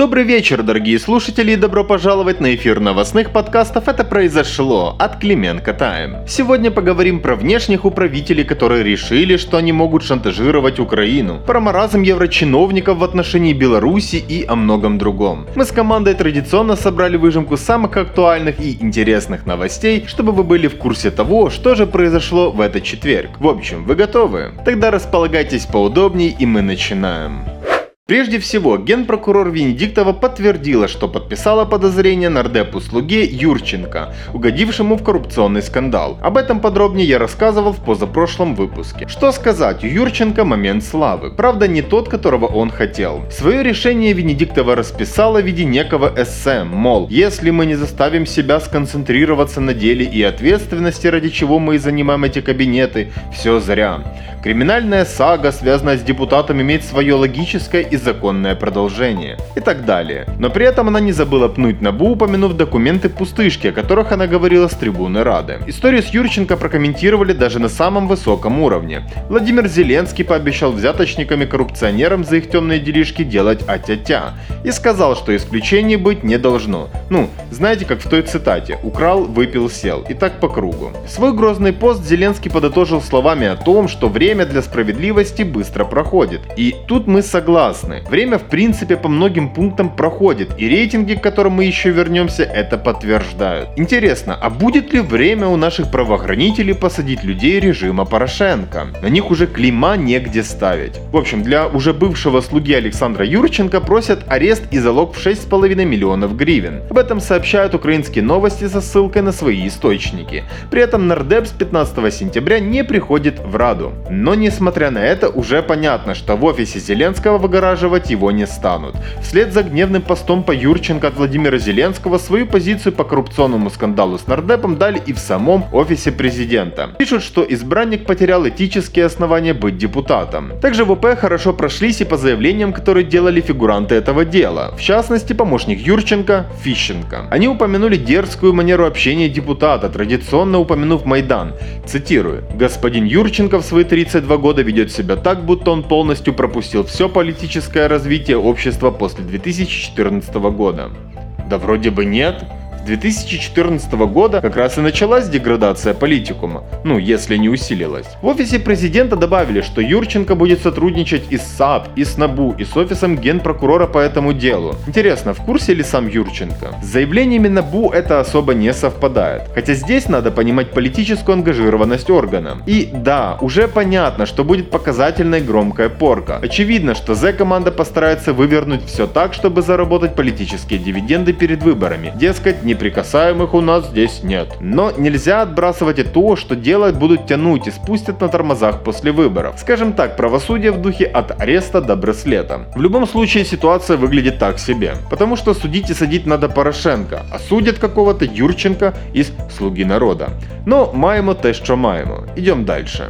Добрый вечер, дорогие слушатели, и добро пожаловать на эфир новостных подкастов «Это произошло» от Клименко Тайм. Сегодня поговорим про внешних управителей, которые решили, что они могут шантажировать Украину, про маразм еврочиновников в отношении Беларуси и о многом другом. Мы с командой традиционно собрали выжимку самых актуальных и интересных новостей, чтобы вы были в курсе того, что же произошло в этот четверг. В общем, вы готовы? Тогда располагайтесь поудобнее и мы начинаем. Прежде всего, генпрокурор Венедиктова подтвердила, что подписала подозрение нардепу слуге Юрченко, угодившему в коррупционный скандал. Об этом подробнее я рассказывал в позапрошлом выпуске. Что сказать, у Юрченко момент славы. Правда, не тот, которого он хотел. Свое решение Венедиктова расписала в виде некого эссе, мол, если мы не заставим себя сконцентрироваться на деле и ответственности, ради чего мы и занимаем эти кабинеты, все зря. Криминальная сага, связанная с депутатом, имеет свое логическое и законное продолжение. И так далее. Но при этом она не забыла пнуть Набу, упомянув документы пустышки, о которых она говорила с трибуны Рады. Историю с Юрченко прокомментировали даже на самом высоком уровне. Владимир Зеленский пообещал взяточникам и коррупционерам за их темные делишки делать атя-тя. И сказал, что исключений быть не должно. Ну, знаете, как в той цитате «Украл, выпил, сел» и так по кругу. Свой грозный пост Зеленский подытожил словами о том, что время время для справедливости быстро проходит. И тут мы согласны. Время в принципе по многим пунктам проходит, и рейтинги, к которым мы еще вернемся, это подтверждают. Интересно, а будет ли время у наших правоохранителей посадить людей режима Порошенко? На них уже клима негде ставить. В общем, для уже бывшего слуги Александра Юрченко просят арест и залог в 6,5 миллионов гривен. Об этом сообщают украинские новости со ссылкой на свои источники. При этом нардеп с 15 сентября не приходит в Раду. Но несмотря на это, уже понятно, что в офисе Зеленского выгораживать его не станут. Вслед за гневным постом по Юрченко от Владимира Зеленского свою позицию по коррупционному скандалу с нардепом дали и в самом офисе президента. Пишут, что избранник потерял этические основания быть депутатом. Также ВП хорошо прошлись и по заявлениям, которые делали фигуранты этого дела. В частности, помощник Юрченко Фищенко. Они упомянули дерзкую манеру общения депутата, традиционно упомянув Майдан. Цитирую. «Господин Юрченко в свои 30 32 года ведет себя так, будто он полностью пропустил все политическое развитие общества после 2014 года. Да вроде бы нет. С 2014 года как раз и началась деградация политикума, ну если не усилилась. В офисе президента добавили, что Юрченко будет сотрудничать и с САП, и с НАБУ, и с офисом генпрокурора по этому делу. Интересно, в курсе ли сам Юрченко? С заявлениями НАБУ это особо не совпадает. Хотя здесь надо понимать политическую ангажированность органа. И да, уже понятно, что будет показательная громкая порка. Очевидно, что З-команда постарается вывернуть все так, чтобы заработать политические дивиденды перед выборами. Дескать, неприкасаемых у нас здесь нет. Но нельзя отбрасывать и то, что делать будут тянуть и спустят на тормозах после выборов. Скажем так, правосудие в духе от ареста до браслета. В любом случае ситуация выглядит так себе. Потому что судить и садить надо Порошенко, а судят какого-то Юрченко из «Слуги народа». Но маємо те, що маємо. Идем дальше.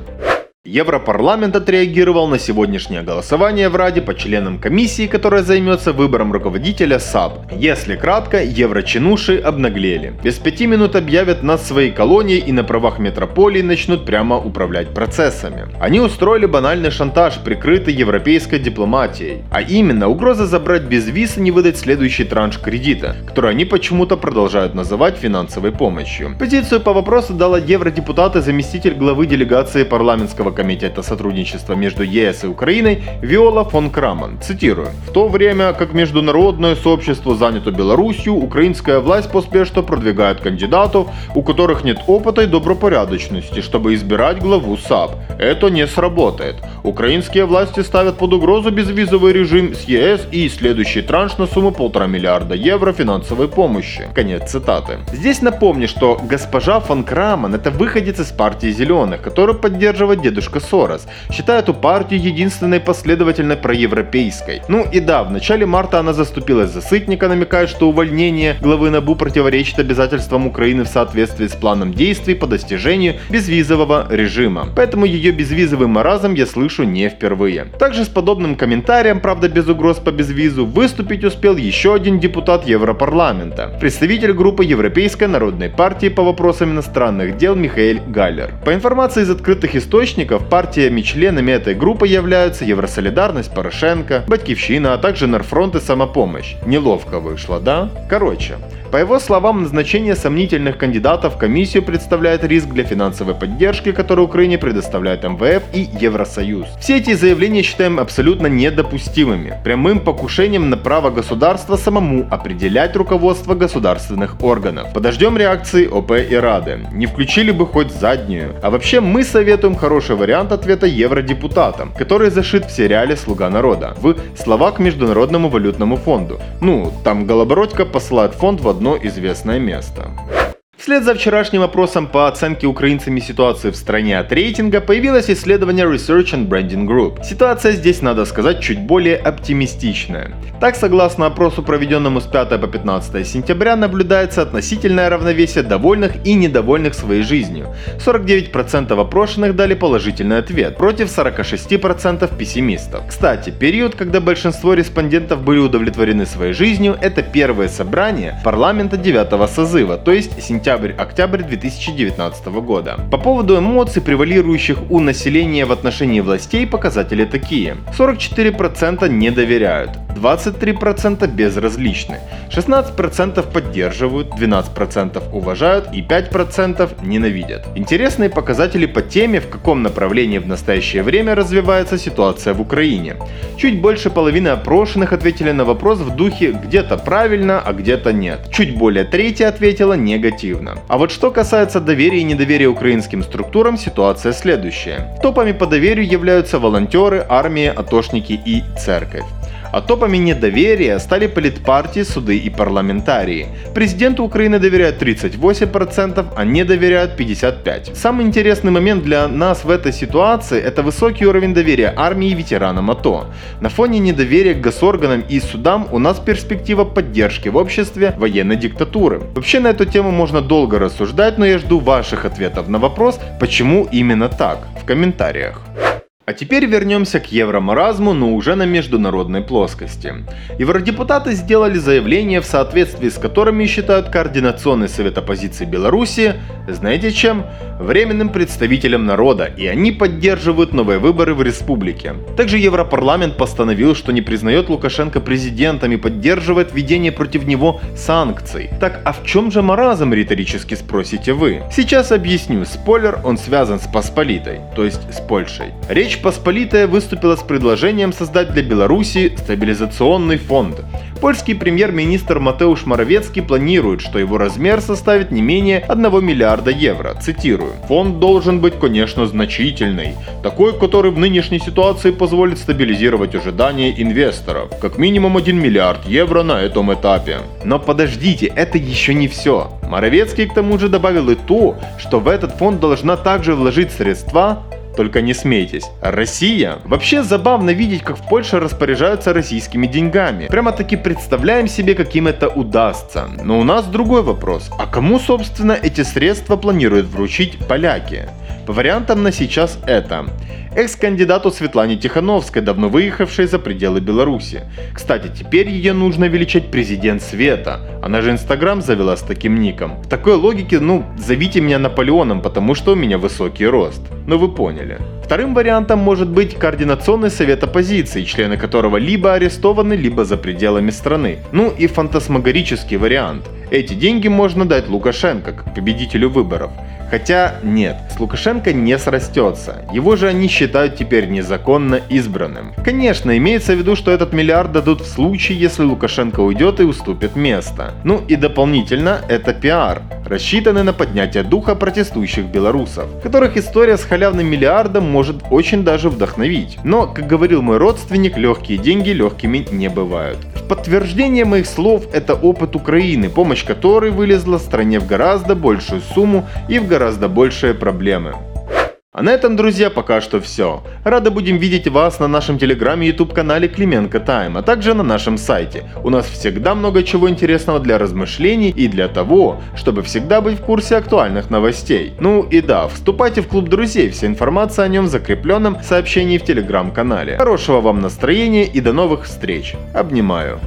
Европарламент отреагировал на сегодняшнее голосование в Раде по членам комиссии, которая займется выбором руководителя САБ. Если кратко, еврочинуши обнаглели. Без пяти минут объявят нас своей колонией и на правах метрополии начнут прямо управлять процессами. Они устроили банальный шантаж, прикрытый европейской дипломатией. А именно, угроза забрать без виз и не выдать следующий транш кредита, который они почему-то продолжают называть финансовой помощью. Позицию по вопросу дала евродепутат и заместитель главы делегации парламентского комитета сотрудничества между ЕС и Украиной Виола фон Краман. Цитирую. «В то время как международное сообщество занято Белоруссию, украинская власть поспешно продвигает кандидатов, у которых нет опыта и добропорядочности, чтобы избирать главу САП. Это не сработает. Украинские власти ставят под угрозу безвизовый режим с ЕС и следующий транш на сумму полтора миллиарда евро финансовой помощи». Конец цитаты. Здесь напомню, что госпожа фон Краман это выходец из партии зеленых, который поддерживает дедушку дедушка Сорос, считая эту партию единственной последовательной проевропейской. Ну и да, в начале марта она заступилась за Сытника, намекая, что увольнение главы НАБУ противоречит обязательствам Украины в соответствии с планом действий по достижению безвизового режима. Поэтому ее безвизовый маразм я слышу не впервые. Также с подобным комментарием, правда без угроз по безвизу, выступить успел еще один депутат Европарламента, представитель группы Европейской народной партии по вопросам иностранных дел Михаил Галлер. По информации из открытых источников, источников партиями-членами этой группы являются Евросолидарность Порошенко, Батькивщина, а также Нарфронт и Самопомощь. Неловко вышло, да? Короче, по его словам, назначение сомнительных кандидатов в комиссию представляет риск для финансовой поддержки, которую Украине предоставляет МВФ и Евросоюз. Все эти заявления считаем абсолютно недопустимыми, прямым покушением на право государства самому определять руководство государственных органов. Подождем реакции ОП и Рады. Не включили бы хоть заднюю. А вообще мы советуем хороший вариант ответа евродепутатам, который зашит в сериале «Слуга народа» в слова к Международному валютному фонду. Ну, там Голобородько посылает фонд в одно известное место. Вслед за вчерашним опросом по оценке украинцами ситуации в стране от рейтинга появилось исследование Research and Branding Group. Ситуация здесь, надо сказать, чуть более оптимистичная. Так, согласно опросу, проведенному с 5 по 15 сентября, наблюдается относительное равновесие довольных и недовольных своей жизнью. 49% опрошенных дали положительный ответ, против 46% пессимистов. Кстати, период, когда большинство респондентов были удовлетворены своей жизнью, это первое собрание парламента 9 созыва, то есть сентябрь сентябрь-октябрь 2019 года. По поводу эмоций, превалирующих у населения в отношении властей, показатели такие. 44% не доверяют, 23% безразличны, 16% поддерживают, 12% уважают и 5% ненавидят. Интересные показатели по теме, в каком направлении в настоящее время развивается ситуация в Украине. Чуть больше половины опрошенных ответили на вопрос в духе «где-то правильно, а где-то нет». Чуть более трети ответила негативно. А вот что касается доверия и недоверия украинским структурам, ситуация следующая. Топами по доверию являются волонтеры, армия, атошники и церковь. А топами недоверия стали политпартии, суды и парламентарии. Президенту Украины доверяют 38%, а не доверяют 55%. Самый интересный момент для нас в этой ситуации – это высокий уровень доверия армии и ветеранам АТО. На фоне недоверия к госорганам и судам у нас перспектива поддержки в обществе военной диктатуры. Вообще на эту тему можно долго рассуждать, но я жду ваших ответов на вопрос, почему именно так, в комментариях. А теперь вернемся к евромаразму, но уже на международной плоскости. Евродепутаты сделали заявление, в соответствии с которыми считают Координационный совет оппозиции Беларуси, знаете чем? Временным представителем народа, и они поддерживают новые выборы в республике. Также Европарламент постановил, что не признает Лукашенко президентом и поддерживает введение против него санкций. Так а в чем же маразм, риторически спросите вы? Сейчас объясню. Спойлер, он связан с Посполитой, то есть с Польшей. Речь Посполитая выступила с предложением создать для Беларуси стабилизационный фонд. Польский премьер-министр Матеуш Моровецкий планирует, что его размер составит не менее 1 миллиарда евро. Цитирую. Фонд должен быть, конечно, значительный. Такой, который в нынешней ситуации позволит стабилизировать ожидания инвесторов. Как минимум 1 миллиард евро на этом этапе. Но подождите, это еще не все. Моровецкий к тому же добавил и то, что в этот фонд должна также вложить средства только не смейтесь. Россия? Вообще забавно видеть, как в Польше распоряжаются российскими деньгами. Прямо таки представляем себе, каким это удастся. Но у нас другой вопрос. А кому, собственно, эти средства планируют вручить поляки? По вариантам на сейчас это экс-кандидату Светлане Тихановской, давно выехавшей за пределы Беларуси. Кстати, теперь ее нужно величать президент света. Она же Инстаграм завела с таким ником. В такой логике, ну, зовите меня Наполеоном, потому что у меня высокий рост. Ну вы поняли. Вторым вариантом может быть Координационный совет оппозиции, члены которого либо арестованы, либо за пределами страны. Ну и фантасмагорический вариант. Эти деньги можно дать Лукашенко, как победителю выборов. Хотя нет, Лукашенко не срастется. Его же они считают теперь незаконно избранным. Конечно, имеется в виду, что этот миллиард дадут в случае, если Лукашенко уйдет и уступит место. Ну и дополнительно, это пиар, рассчитанный на поднятие духа протестующих белорусов, которых история с халявным миллиардом может очень даже вдохновить. Но, как говорил мой родственник, легкие деньги легкими не бывают. В подтверждение моих слов это опыт Украины, помощь которой вылезла стране в гораздо большую сумму и в гораздо большие проблемы. А на этом, друзья, пока что все. Рады будем видеть вас на нашем телеграме и YouTube канале Клименко Тайм, а также на нашем сайте. У нас всегда много чего интересного для размышлений и для того, чтобы всегда быть в курсе актуальных новостей. Ну и да, вступайте в клуб друзей, вся информация о нем в закрепленном сообщении в телеграм-канале. Хорошего вам настроения и до новых встреч. Обнимаю.